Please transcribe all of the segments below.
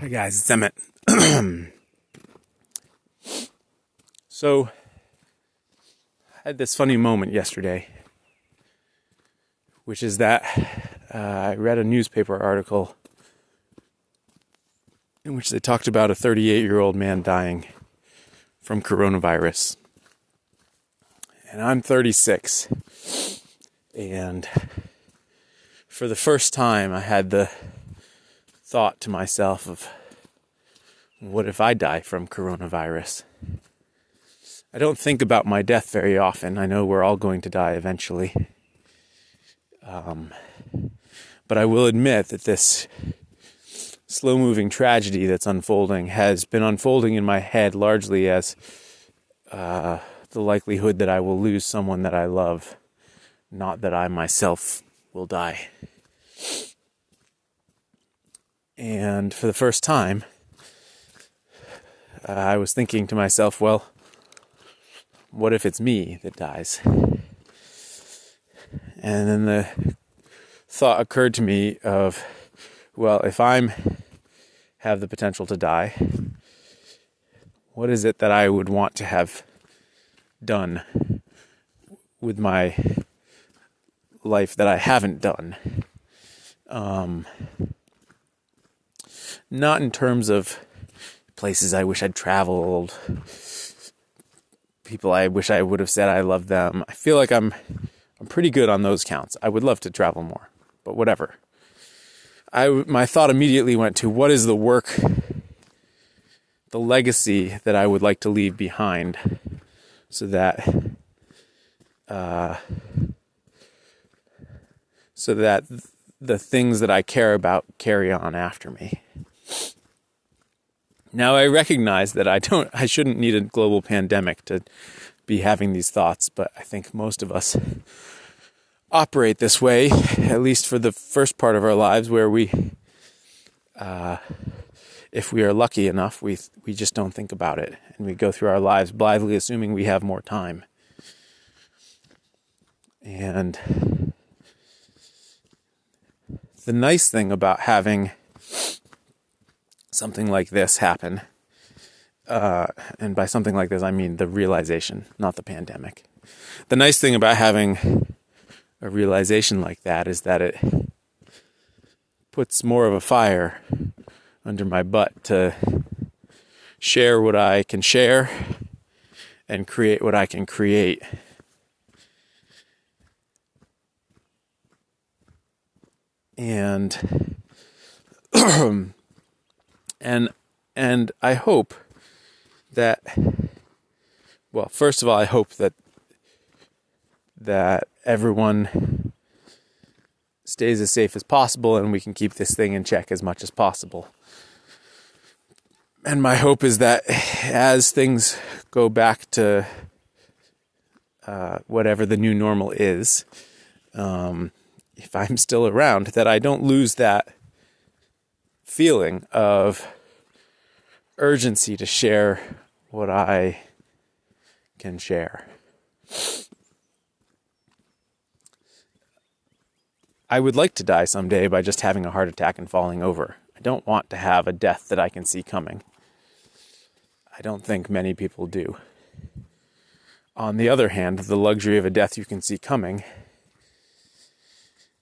Hi guys, it's Emmett. so, I had this funny moment yesterday, which is that uh, I read a newspaper article in which they talked about a 38 year old man dying from coronavirus. And I'm 36. And for the first time, I had the thought to myself of what if I die from coronavirus? I don't think about my death very often. I know we're all going to die eventually. Um, but I will admit that this slow moving tragedy that's unfolding has been unfolding in my head largely as uh, the likelihood that I will lose someone that I love, not that I myself will die. And for the first time, uh, I was thinking to myself, well, what if it's me that dies? And then the thought occurred to me of, well, if I'm have the potential to die, what is it that I would want to have done with my life that I haven't done? Um, not in terms of places I wish I'd traveled, people I wish I would have said I love them. I feel like I'm I'm pretty good on those counts. I would love to travel more, but whatever. I my thought immediately went to what is the work the legacy that I would like to leave behind so that uh, so that the things that I care about carry on after me. Now I recognize that I don't I shouldn't need a global pandemic to be having these thoughts, but I think most of us operate this way, at least for the first part of our lives where we uh, if we are lucky enough, we we just don't think about it and we go through our lives blithely assuming we have more time. And the nice thing about having something like this happen, uh, and by something like this, I mean the realization, not the pandemic. The nice thing about having a realization like that is that it puts more of a fire under my butt to share what I can share and create what I can create. And and and I hope that well, first of all, I hope that that everyone stays as safe as possible and we can keep this thing in check as much as possible. And my hope is that as things go back to uh, whatever the new normal is, um, if I'm still around, that I don't lose that feeling of urgency to share what I can share. I would like to die someday by just having a heart attack and falling over. I don't want to have a death that I can see coming. I don't think many people do. On the other hand, the luxury of a death you can see coming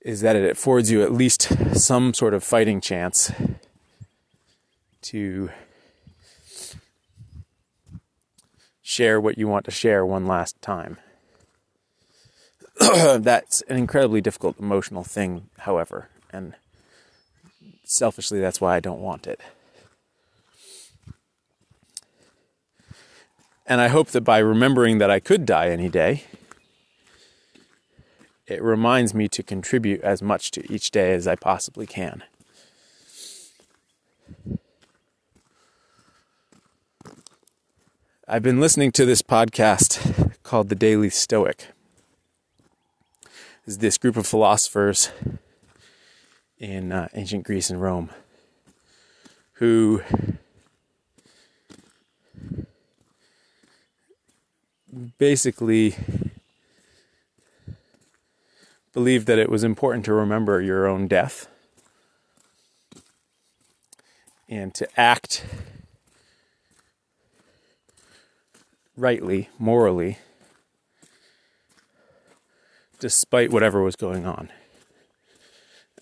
is that it affords you at least some sort of fighting chance to share what you want to share one last time. that's an incredibly difficult emotional thing, however, and selfishly, that's why I don't want it. And I hope that by remembering that I could die any day, it reminds me to contribute as much to each day as I possibly can. I've been listening to this podcast called The Daily Stoic. Is this group of philosophers in uh, ancient Greece and Rome who basically believed that it was important to remember your own death and to act rightly, morally, despite whatever was going on.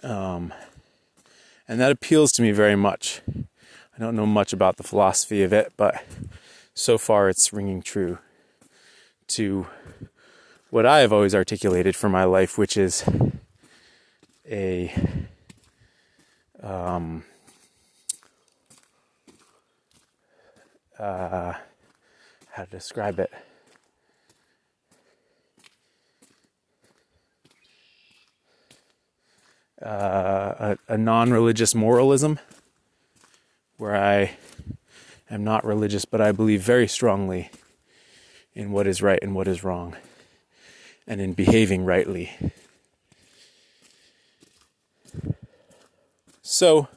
Um, and that appeals to me very much. I don't know much about the philosophy of it, but so far it's ringing true to what I have always articulated for my life, which is a um, uh, how to describe it. Uh, a, a non religious moralism where I am not religious, but I believe very strongly in what is right and what is wrong, and in behaving rightly. So,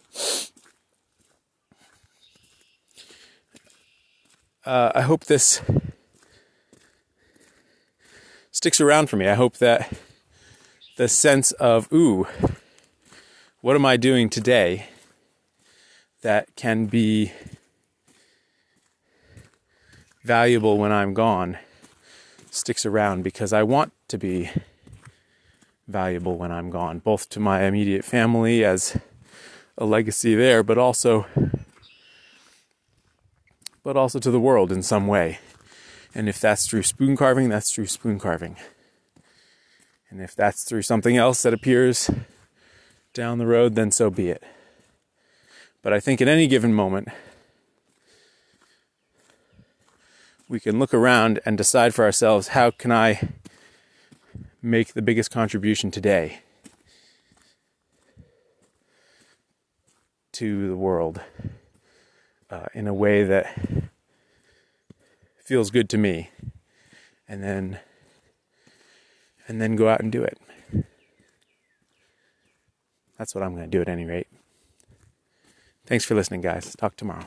uh, I hope this sticks around for me. I hope that the sense of, ooh, what am I doing today that can be valuable when I'm gone sticks around because I want to be valuable when I'm gone, both to my immediate family as a legacy there, but also but also to the world in some way. And if that's through spoon carving, that's through spoon carving. And if that's through something else that appears down the road, then so be it. But I think at any given moment, we can look around and decide for ourselves how can I make the biggest contribution today to the world uh, in a way that feels good to me. And then and then go out and do it. That's what i'm going to do at any rate. Thanks for listening guys. Talk tomorrow